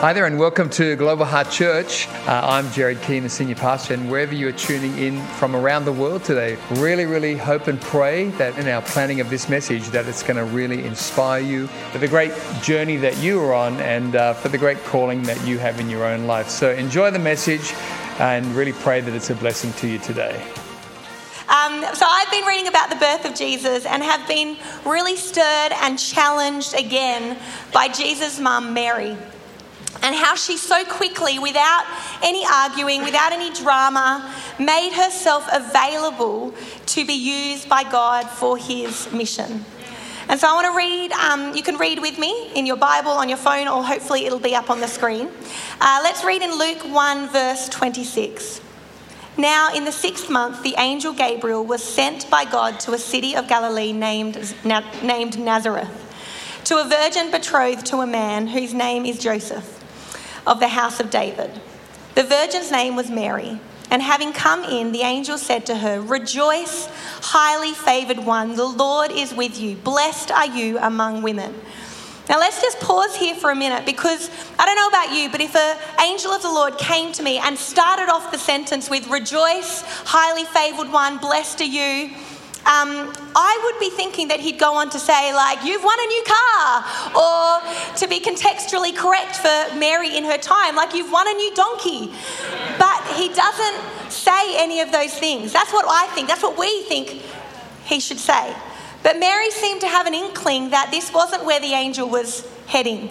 Hi there, and welcome to Global Heart Church. Uh, I'm Jared Keane, the senior pastor, and wherever you are tuning in from around the world today, really, really hope and pray that in our planning of this message, that it's going to really inspire you for the great journey that you are on and uh, for the great calling that you have in your own life. So enjoy the message and really pray that it's a blessing to you today. Um, so I've been reading about the birth of Jesus and have been really stirred and challenged again by Jesus' mum, Mary and how she so quickly, without any arguing, without any drama, made herself available to be used by God for his mission. And so I want to read, um, you can read with me in your Bible, on your phone, or hopefully it'll be up on the screen. Uh, let's read in Luke 1, verse 26. Now, in the sixth month, the angel Gabriel was sent by God to a city of Galilee named, named Nazareth, to a virgin betrothed to a man whose name is Joseph of the house of David. The virgin's name was Mary. And having come in, the angel said to her, Rejoice, highly favored one, the Lord is with you. Blessed are you among women. Now, let's just pause here for a minute because I don't know about you, but if an angel of the Lord came to me and started off the sentence with, Rejoice, highly favored one, blessed are you, um, I would be thinking that he'd go on to say, like, you've won a new car, or to be contextually correct for Mary in her time, like, you've won a new donkey. But he doesn't say any of those things. That's what I think, that's what we think he should say. But Mary seemed to have an inkling that this wasn't where the angel was heading.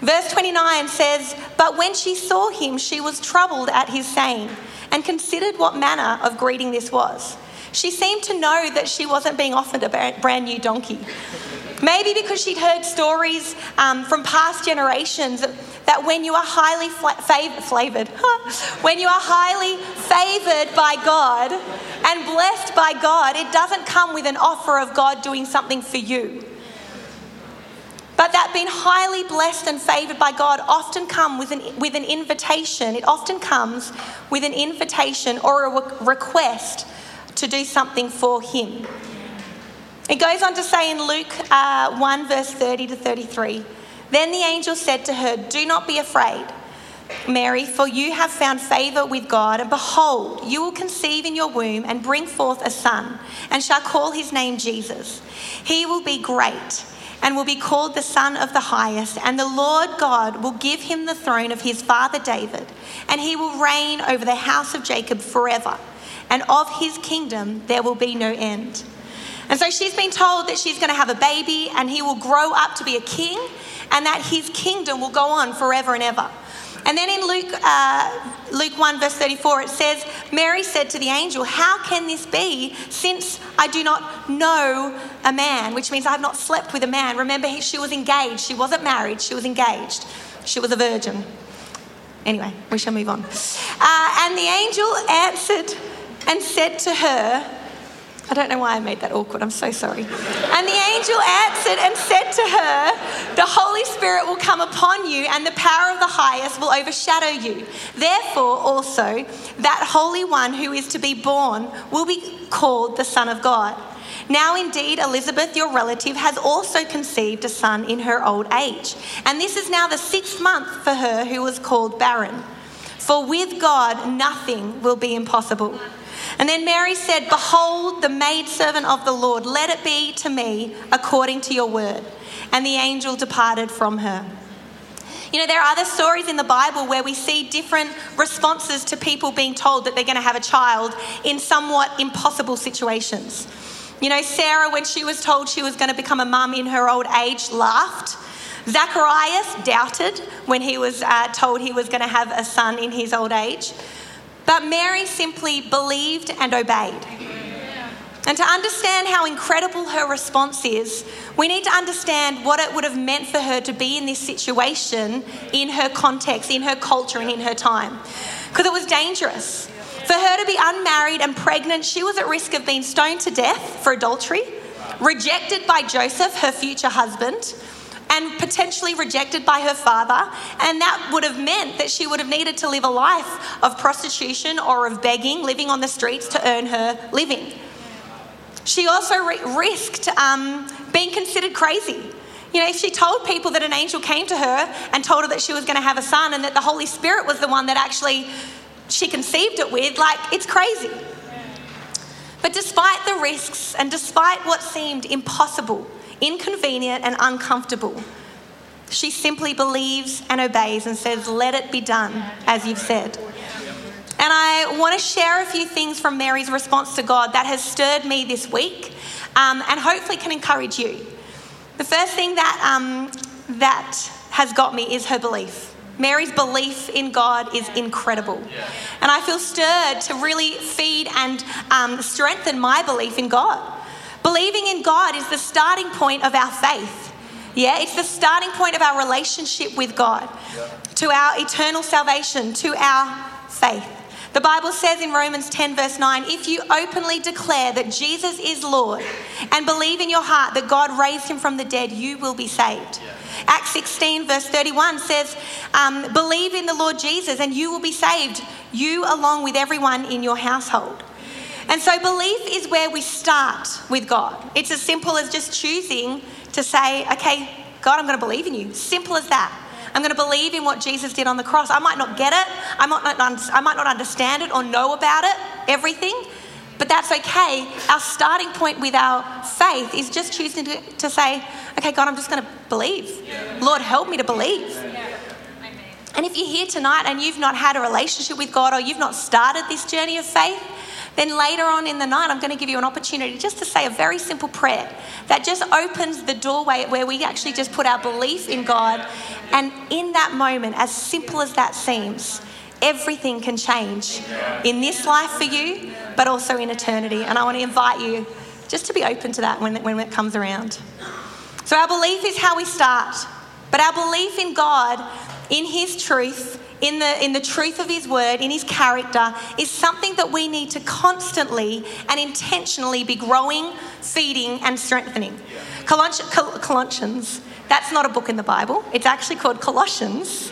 Verse 29 says, But when she saw him, she was troubled at his saying, and considered what manner of greeting this was. She seemed to know that she wasn't being offered a brand new donkey. Maybe because she'd heard stories um, from past generations that when you are highly favored, flavored, when you are highly favored by God and blessed by God, it doesn't come with an offer of God doing something for you. But that being highly blessed and favored by God often come with an, with an invitation. It often comes with an invitation or a request to do something for him. It goes on to say in Luke uh, 1, verse 30 to 33 Then the angel said to her, Do not be afraid, Mary, for you have found favor with God, and behold, you will conceive in your womb and bring forth a son, and shall call his name Jesus. He will be great and will be called the Son of the Highest, and the Lord God will give him the throne of his father David, and he will reign over the house of Jacob forever and of his kingdom there will be no end. And so she's been told that she's going to have a baby and he will grow up to be a king and that his kingdom will go on forever and ever. And then in Luke, uh, Luke 1, verse 34, it says, Mary said to the angel, How can this be since I do not know a man? Which means I have not slept with a man. Remember, she was engaged. She wasn't married, she was engaged. She was a virgin. Anyway, we shall move on. Uh, and the angel answered, and said to her, I don't know why I made that awkward, I'm so sorry. And the angel answered and said to her, The Holy Spirit will come upon you, and the power of the highest will overshadow you. Therefore, also, that Holy One who is to be born will be called the Son of God. Now, indeed, Elizabeth, your relative, has also conceived a son in her old age. And this is now the sixth month for her who was called barren. For with God, nothing will be impossible. And then Mary said, Behold, the maidservant of the Lord, let it be to me according to your word. And the angel departed from her. You know, there are other stories in the Bible where we see different responses to people being told that they're going to have a child in somewhat impossible situations. You know, Sarah, when she was told she was going to become a mum in her old age, laughed. Zacharias doubted when he was uh, told he was going to have a son in his old age. But Mary simply believed and obeyed. And to understand how incredible her response is, we need to understand what it would have meant for her to be in this situation in her context, in her culture, and in her time. Because it was dangerous. For her to be unmarried and pregnant, she was at risk of being stoned to death for adultery, rejected by Joseph, her future husband, and potentially rejected by her father. And that would have meant that she would have needed to live a life of prostitution or of begging, living on the streets to earn her living. She also risked um, being considered crazy. you know, if she told people that an angel came to her and told her that she was going to have a son and that the Holy Spirit was the one that actually she conceived it with, like, it's crazy. But despite the risks and despite what seemed impossible, inconvenient, and uncomfortable, she simply believes and obeys and says, Let it be done, as you've said. And I want to share a few things from Mary's response to God that has stirred me this week um, and hopefully can encourage you. The first thing that, um, that has got me is her belief. Mary's belief in God is incredible. And I feel stirred to really feed and um, strengthen my belief in God. Believing in God is the starting point of our faith. Yeah, it's the starting point of our relationship with God, to our eternal salvation, to our faith. The Bible says in Romans 10, verse 9, if you openly declare that Jesus is Lord and believe in your heart that God raised him from the dead, you will be saved. Yeah. Acts 16, verse 31 says, um, Believe in the Lord Jesus and you will be saved, you along with everyone in your household. And so, belief is where we start with God. It's as simple as just choosing to say, Okay, God, I'm going to believe in you. Simple as that. I'm going to believe in what Jesus did on the cross. I might not get it, I might not, I might not understand it or know about it, everything, but that's okay. Our starting point with our faith is just choosing to, to say, okay, God, I'm just going to believe. Lord, help me to believe. And if you're here tonight and you've not had a relationship with God or you've not started this journey of faith, then later on in the night, I'm going to give you an opportunity just to say a very simple prayer that just opens the doorway where we actually just put our belief in God. And in that moment, as simple as that seems, everything can change in this life for you, but also in eternity. And I want to invite you just to be open to that when, when it comes around. So, our belief is how we start, but our belief in God, in His truth, in the, in the truth of His word, in His character, is something that we need to constantly and intentionally be growing, feeding, and strengthening. Colossians, that's not a book in the Bible, it's actually called Colossians.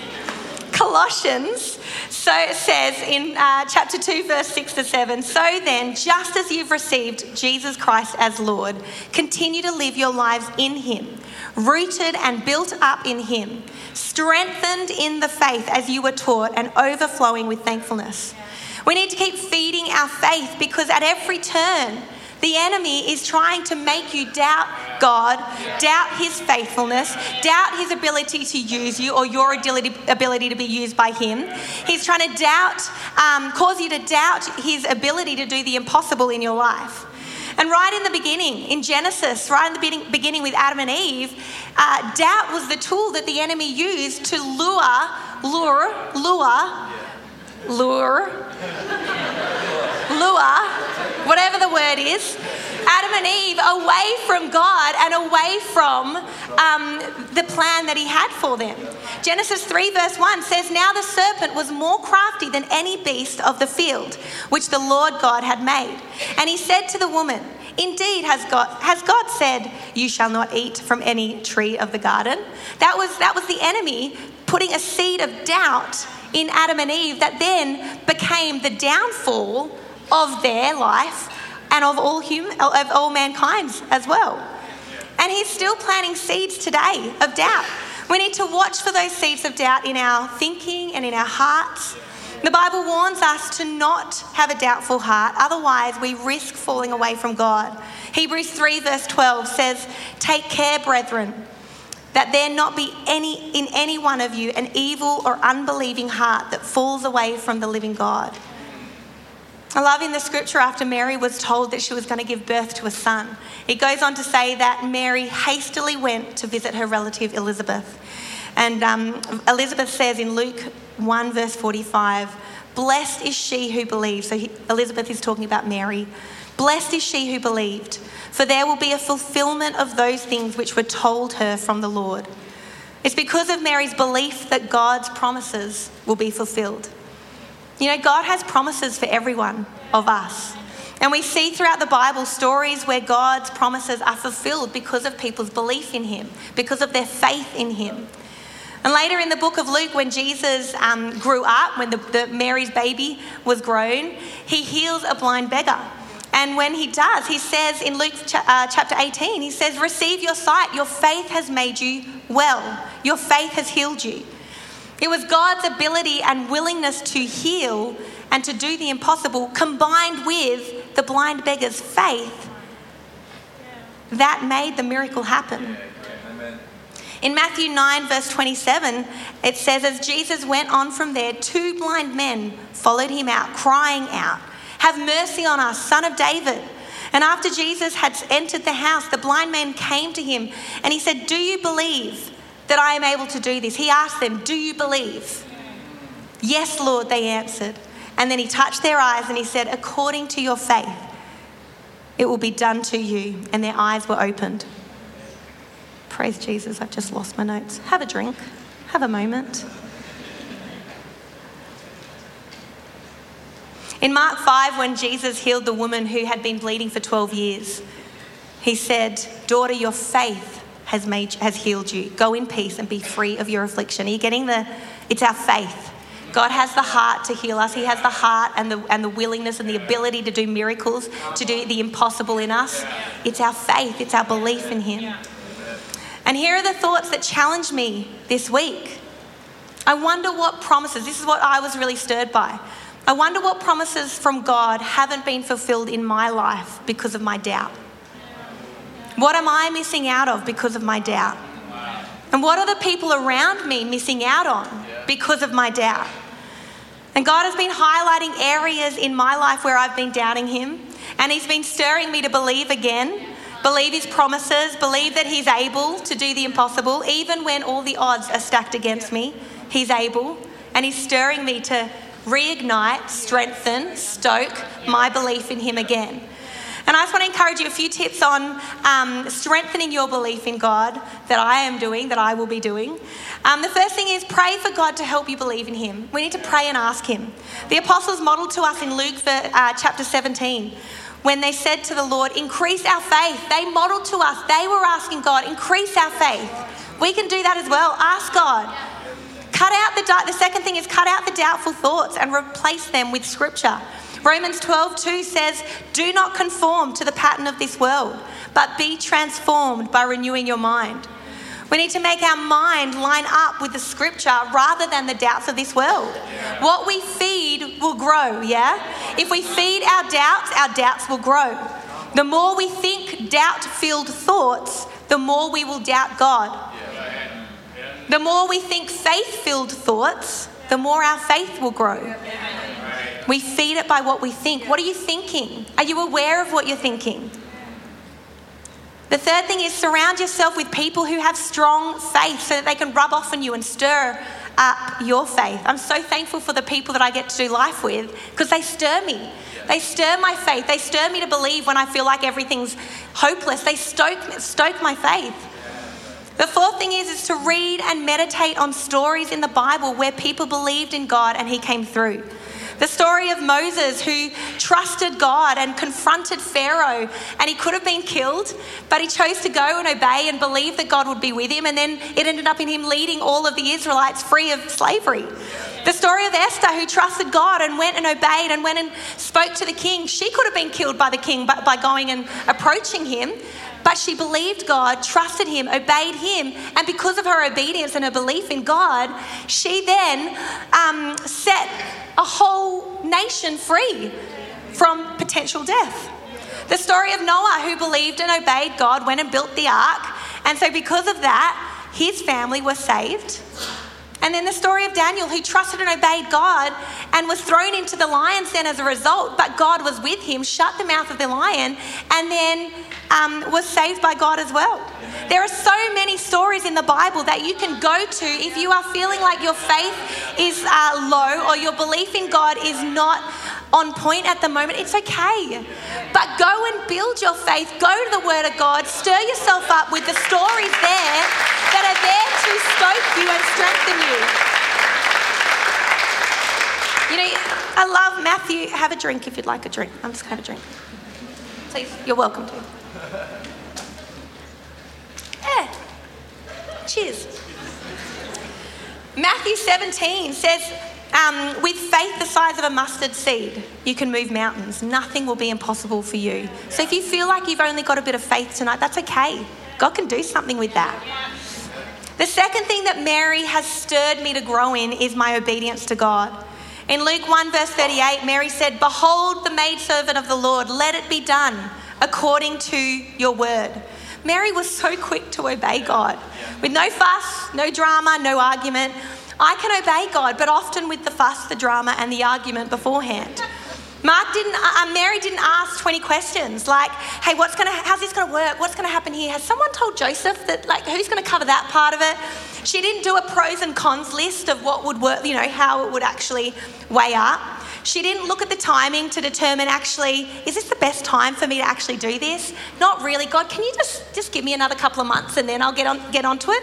Colossians so it says in uh, chapter 2, verse 6 to 7 So then, just as you've received Jesus Christ as Lord, continue to live your lives in Him, rooted and built up in Him, strengthened in the faith as you were taught, and overflowing with thankfulness. We need to keep feeding our faith because at every turn, the enemy is trying to make you doubt God, doubt his faithfulness, doubt his ability to use you or your ability, to be used by him. He's trying to doubt, um, cause you to doubt his ability to do the impossible in your life. And right in the beginning, in Genesis, right in the beginning with Adam and Eve, uh, doubt was the tool that the enemy used to lure, lure, lure, lure, lure whatever the word is, Adam and Eve away from God and away from um, the plan that He had for them. Genesis 3, verse 1 says, Now the serpent was more crafty than any beast of the field which the Lord God had made. And he said to the woman, Indeed, has God, has God said, You shall not eat from any tree of the garden? That was, that was the enemy putting a seed of doubt in Adam and Eve that then became the downfall of their life and of all human, of all mankind as well. And he's still planting seeds today of doubt. We need to watch for those seeds of doubt in our thinking and in our hearts. The Bible warns us to not have a doubtful heart, otherwise, we risk falling away from God. Hebrews 3, verse 12 says, Take care, brethren, that there not be any in any one of you an evil or unbelieving heart that falls away from the living God. I love in the scripture after Mary was told that she was going to give birth to a son. It goes on to say that Mary hastily went to visit her relative Elizabeth. And um, Elizabeth says in Luke 1, verse 45, Blessed is she who believes. So he, Elizabeth is talking about Mary. Blessed is she who believed, for there will be a fulfillment of those things which were told her from the Lord. It's because of Mary's belief that God's promises will be fulfilled. You know, God has promises for everyone of us. And we see throughout the Bible stories where God's promises are fulfilled because of people's belief in Him, because of their faith in Him. And later in the book of Luke, when Jesus um, grew up, when the, the Mary's baby was grown, he heals a blind beggar. And when he does, he says in Luke uh, chapter 18, he says, Receive your sight. Your faith has made you well. Your faith has healed you. It was God's ability and willingness to heal and to do the impossible combined with the blind beggar's faith that made the miracle happen. In Matthew 9, verse 27, it says, As Jesus went on from there, two blind men followed him out, crying out, Have mercy on us, son of David. And after Jesus had entered the house, the blind man came to him and he said, Do you believe that I am able to do this? He asked them, Do you believe? Yes, Lord, they answered. And then he touched their eyes and he said, According to your faith, it will be done to you. And their eyes were opened. Praise Jesus, I've just lost my notes. Have a drink, have a moment. In Mark 5, when Jesus healed the woman who had been bleeding for 12 years, he said, Daughter, your faith has, made, has healed you. Go in peace and be free of your affliction. Are you getting the? It's our faith. God has the heart to heal us. He has the heart and the, and the willingness and the ability to do miracles, to do the impossible in us. It's our faith, it's our belief in Him. And here are the thoughts that challenged me this week. I wonder what promises, this is what I was really stirred by. I wonder what promises from God haven't been fulfilled in my life because of my doubt. What am I missing out of because of my doubt? And what are the people around me missing out on because of my doubt? And God has been highlighting areas in my life where I've been doubting Him, and He's been stirring me to believe again believe his promises, believe that he's able to do the impossible, even when all the odds are stacked against me. He's able, and he's stirring me to reignite, strengthen, stoke my belief in him again. And I just want to encourage you a few tips on um, strengthening your belief in God that I am doing, that I will be doing. Um, the first thing is pray for God to help you believe in Him. We need to pray and ask Him. The apostles modeled to us in Luke uh, chapter 17 when they said to the Lord, Increase our faith. They modeled to us, they were asking God, Increase our faith. We can do that as well. Ask God. Cut out the, the second thing is cut out the doubtful thoughts and replace them with scripture. Romans 12, 2 says, Do not conform to the pattern of this world, but be transformed by renewing your mind. We need to make our mind line up with the scripture rather than the doubts of this world. What we feed will grow, yeah? If we feed our doubts, our doubts will grow. The more we think doubt filled thoughts, the more we will doubt God. The more we think faith filled thoughts, the more our faith will grow. We feed it by what we think. What are you thinking? Are you aware of what you're thinking? The third thing is surround yourself with people who have strong faith so that they can rub off on you and stir up your faith. I'm so thankful for the people that I get to do life with because they stir me. They stir my faith. They stir me to believe when I feel like everything's hopeless. They stoke, stoke my faith. The fourth thing is, is to read and meditate on stories in the Bible where people believed in God and He came through. The story of Moses who trusted God and confronted Pharaoh, and he could have been killed, but he chose to go and obey and believe that God would be with him, and then it ended up in him leading all of the Israelites free of slavery. The story of Esther, who trusted God and went and obeyed and went and spoke to the king. She could have been killed by the king by going and approaching him, but she believed God, trusted Him, obeyed Him, and because of her obedience and her belief in God, she then um, set a whole nation free from potential death. The story of Noah, who believed and obeyed God, went and built the ark, and so because of that, his family was saved. And then the story of Daniel, who trusted and obeyed God and was thrown into the lion's den as a result, but God was with him, shut the mouth of the lion, and then um, was saved by God as well. There are so many stories in the Bible that you can go to if you are feeling like your faith is uh, low or your belief in God is not on point at the moment. It's okay. But go and build your faith. Go to the Word of God. Stir yourself up with the stories there to stoke you and strengthen you. You know, I love Matthew. Have a drink if you'd like a drink. I'm just going to have a drink. Please, you're welcome to. Yeah. Cheers. Matthew 17 says, Um, with faith the size of a mustard seed, you can move mountains. Nothing will be impossible for you. So if you feel like you've only got a bit of faith tonight, that's okay. God can do something with that. The second thing that Mary has stirred me to grow in is my obedience to God. In Luke 1, verse 38, Mary said, Behold the maidservant of the Lord, let it be done according to your word. Mary was so quick to obey God with no fuss, no drama, no argument. I can obey God, but often with the fuss, the drama, and the argument beforehand. Mark didn't, uh, uh Mary didn't ask 20 questions like, hey, what's gonna, how's this gonna work? What's gonna happen here? Has someone told Joseph that, like, who's gonna cover that part of it? She didn't do a pros and cons list of what would work, you know, how it would actually weigh up. She didn't look at the timing to determine actually, is this the best time for me to actually do this? Not really. God, can you just, just give me another couple of months and then I'll get, on, get onto it?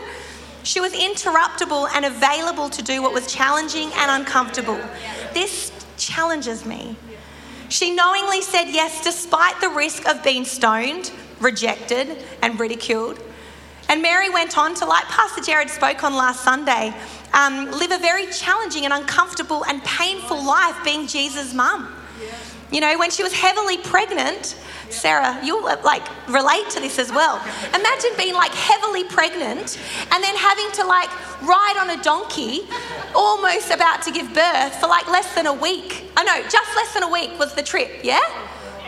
She was interruptible and available to do what was challenging and uncomfortable. This challenges me. She knowingly said yes despite the risk of being stoned, rejected, and ridiculed. And Mary went on to, like Pastor Jared spoke on last Sunday, um, live a very challenging and uncomfortable and painful life being Jesus' mum. You know, when she was heavily pregnant, Sarah, you'll uh, like relate to this as well. Imagine being like heavily pregnant and then having to like ride on a donkey, almost about to give birth for like less than a week. I know, just less than a week was the trip, yeah?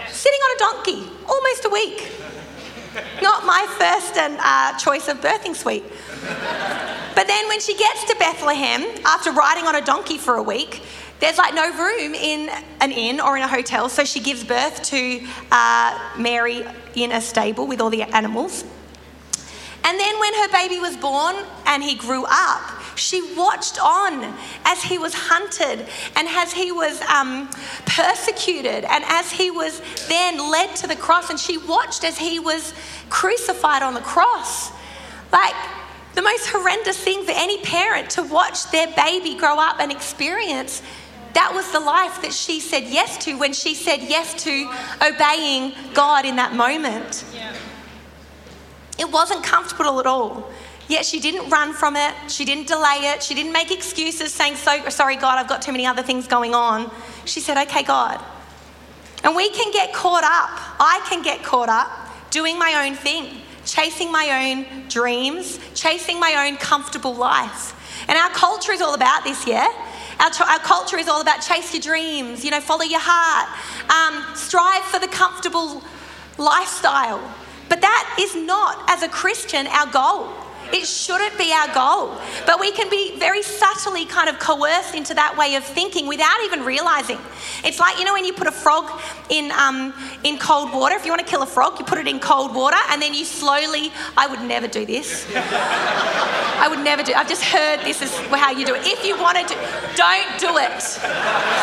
Sitting on a donkey, almost a week. Not my first and uh, choice of birthing suite. But then when she gets to Bethlehem, after riding on a donkey for a week, there's like no room in an inn or in a hotel, so she gives birth to uh, Mary in a stable with all the animals. And then when her baby was born and he grew up, she watched on as he was hunted and as he was um, persecuted and as he was then led to the cross. And she watched as he was crucified on the cross. Like the most horrendous thing for any parent to watch their baby grow up and experience that was the life that she said yes to when she said yes to obeying God in that moment. It wasn't comfortable at all. Yet she didn't run from it. She didn't delay it. She didn't make excuses saying, so, Sorry, God, I've got too many other things going on. She said, Okay, God. And we can get caught up. I can get caught up doing my own thing, chasing my own dreams, chasing my own comfortable life. And our culture is all about this, yeah? Our, our culture is all about chase your dreams, you know, follow your heart, um, strive for the comfortable lifestyle. But that is not, as a Christian, our goal. It shouldn't be our goal. But we can be very subtly kind of coerced into that way of thinking without even realizing. It's like, you know, when you put a frog in, um, in cold water, if you want to kill a frog, you put it in cold water and then you slowly, I would never do this. I would never do I've just heard this is how you do it. If you want to do don't do it.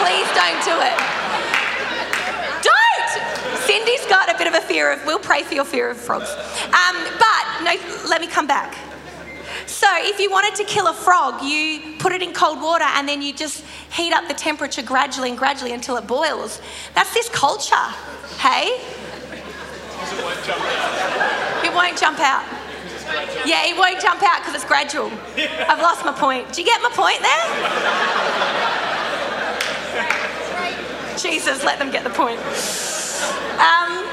Please don't do it. Don't! Cindy's got a bit of a fear of, we'll pray for your fear of frogs. Um, but no, let me come back. So, if you wanted to kill a frog, you put it in cold water and then you just heat up the temperature gradually and gradually until it boils. That's this culture, hey? It won't jump out. It won't jump out. Yeah, it won't jump out because it's gradual. I've lost my point. Do you get my point there? Jesus, let them get the point. Um,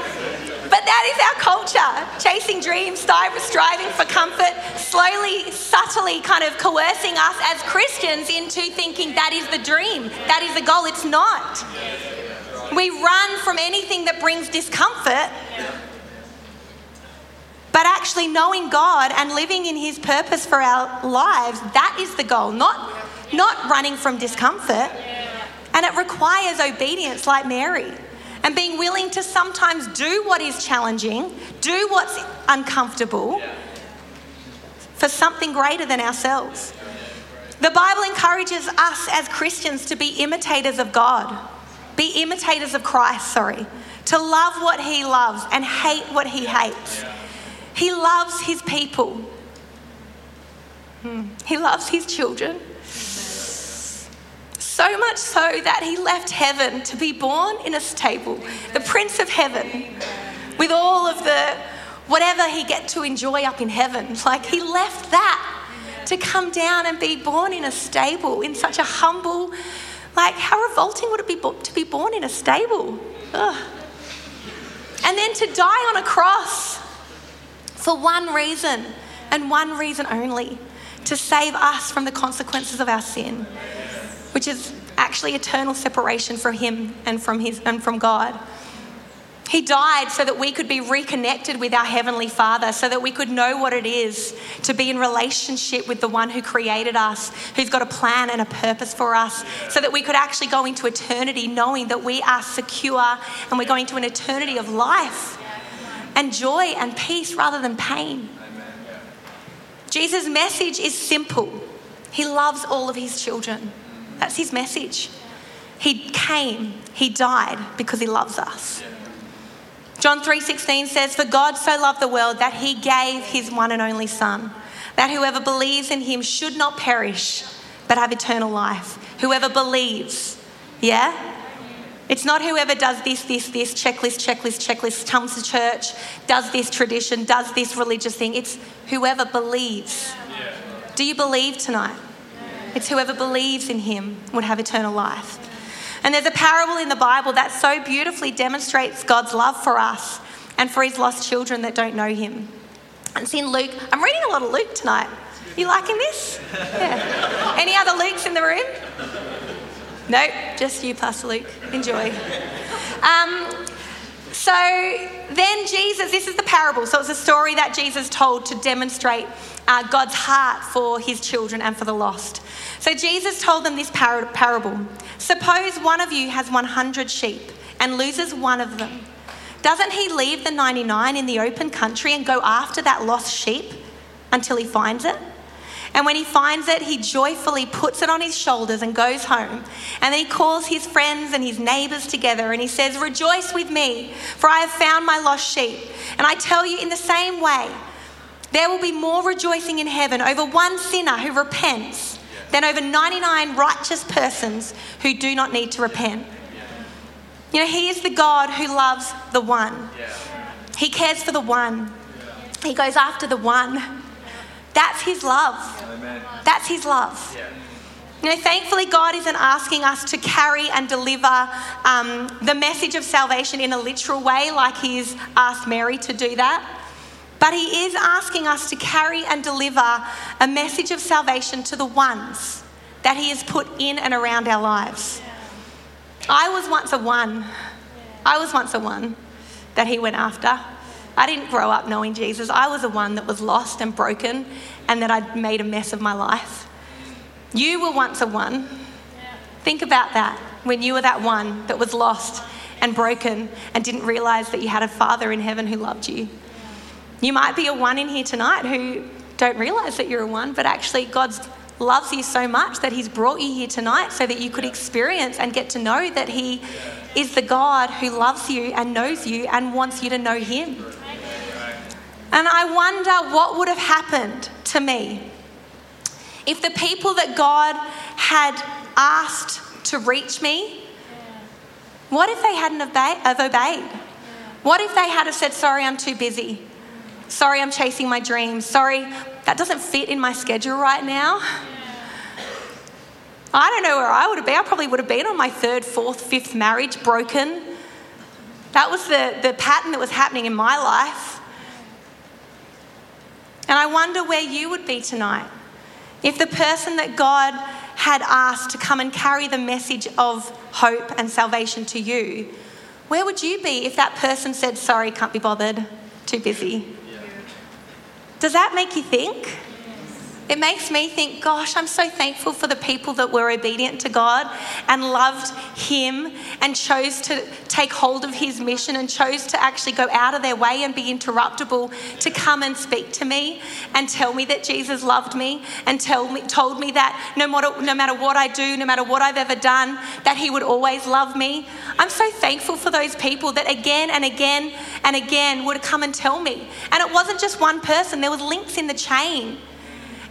that is our culture chasing dreams, striving for comfort, slowly, subtly kind of coercing us as Christians into thinking that is the dream, that is the goal. It's not. We run from anything that brings discomfort. But actually, knowing God and living in His purpose for our lives, that is the goal, not, not running from discomfort. And it requires obedience, like Mary and being willing to sometimes do what is challenging, do what's uncomfortable for something greater than ourselves. The Bible encourages us as Christians to be imitators of God, be imitators of Christ, sorry, to love what He loves and hate what He hates. He loves His people, hmm. He loves His children. So much so that he left heaven to be born in a stable, the Prince of Heaven, with all of the whatever he get to enjoy up in heaven. Like he left that to come down and be born in a stable in such a humble, like, how revolting would it be to be born in a stable? Ugh. And then to die on a cross for one reason and one reason only to save us from the consequences of our sin, which is actually eternal separation from Him and from, his, and from God. He died so that we could be reconnected with our Heavenly Father, so that we could know what it is to be in relationship with the one who created us, who's got a plan and a purpose for us, so that we could actually go into eternity knowing that we are secure and we're going to an eternity of life and joy and peace rather than pain. Jesus' message is simple He loves all of His children. That's His message. He came, He died because He loves us. John 3:16 says for God so loved the world that he gave his one and only son that whoever believes in him should not perish but have eternal life. Whoever believes. Yeah? It's not whoever does this, this, this, checklist, checklist, checklist, comes to church, does this tradition, does this religious thing. It's whoever believes. Do you believe tonight? It's whoever believes in him would have eternal life. And there's a parable in the Bible that so beautifully demonstrates God's love for us and for his lost children that don't know him. It's in Luke. I'm reading a lot of Luke tonight. You liking this? Yeah. Any other Lukes in the room? Nope, just you, Pastor Luke. Enjoy. Um, so then Jesus, this is the parable. So it's a story that Jesus told to demonstrate uh, God's heart for his children and for the lost. So Jesus told them this par- parable Suppose one of you has 100 sheep and loses one of them. Doesn't he leave the 99 in the open country and go after that lost sheep until he finds it? And when he finds it, he joyfully puts it on his shoulders and goes home. And then he calls his friends and his neighbors together and he says, Rejoice with me, for I have found my lost sheep. And I tell you, in the same way, there will be more rejoicing in heaven over one sinner who repents than over 99 righteous persons who do not need to repent. You know, He is the God who loves the one, He cares for the one, He goes after the one. That's His love. That's His love. You know, thankfully, God isn't asking us to carry and deliver um, the message of salvation in a literal way, like He's asked Mary to do that. But he is asking us to carry and deliver a message of salvation to the ones that he has put in and around our lives. I was once a one. I was once a one that he went after. I didn't grow up knowing Jesus. I was a one that was lost and broken and that I'd made a mess of my life. You were once a one. Think about that when you were that one that was lost and broken and didn't realize that you had a father in heaven who loved you. You might be a one in here tonight who don't realize that you're a one, but actually, God loves you so much that He's brought you here tonight so that you could experience and get to know that He is the God who loves you and knows you and wants you to know Him. And I wonder what would have happened to me if the people that God had asked to reach me, what if they hadn't obeyed? What if they had have said, Sorry, I'm too busy? Sorry, I'm chasing my dreams. Sorry, that doesn't fit in my schedule right now. I don't know where I would have been. I probably would have been on my third, fourth, fifth marriage, broken. That was the, the pattern that was happening in my life. And I wonder where you would be tonight if the person that God had asked to come and carry the message of hope and salvation to you, where would you be if that person said, Sorry, can't be bothered, too busy? Does that make you think? It makes me think, gosh, I'm so thankful for the people that were obedient to God and loved Him and chose to take hold of His mission and chose to actually go out of their way and be interruptible to come and speak to me and tell me that Jesus loved me and tell me, told me that no matter, no matter what I do, no matter what I've ever done, that He would always love me. I'm so thankful for those people that again and again and again would come and tell me. And it wasn't just one person, there was links in the chain.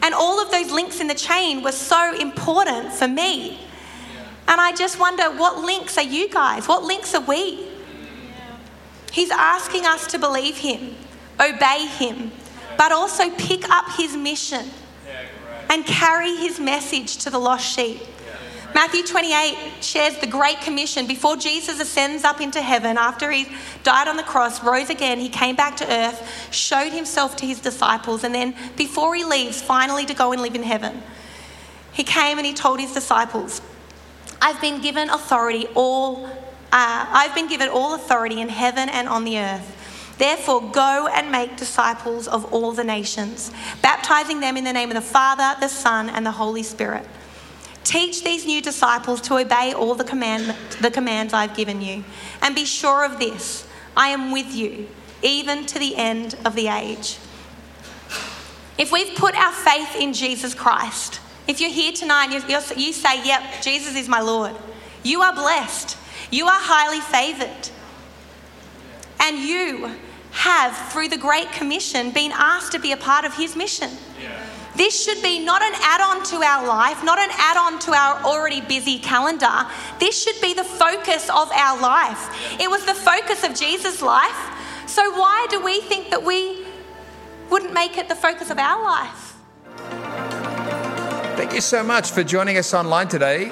And all of those links in the chain were so important for me. And I just wonder what links are you guys? What links are we? He's asking us to believe Him, obey Him, but also pick up His mission and carry his message to the lost sheep. Matthew 28 shares the Great Commission. Before Jesus ascends up into heaven, after he died on the cross, rose again, he came back to earth, showed himself to his disciples, and then before he leaves, finally to go and live in heaven, he came and he told his disciples, I've been given authority all, uh, I've been given all authority in heaven and on the earth. Therefore, go and make disciples of all the nations, baptizing them in the name of the Father, the Son, and the Holy Spirit. Teach these new disciples to obey all the, command, the commands I've given you. And be sure of this I am with you, even to the end of the age. If we've put our faith in Jesus Christ, if you're here tonight and you say, Yep, Jesus is my Lord, you are blessed. You are highly favored. And you have, through the Great Commission, been asked to be a part of His mission. Yeah. This should be not an add on to our life, not an add on to our already busy calendar. This should be the focus of our life. It was the focus of Jesus' life. So, why do we think that we wouldn't make it the focus of our life? Thank you so much for joining us online today.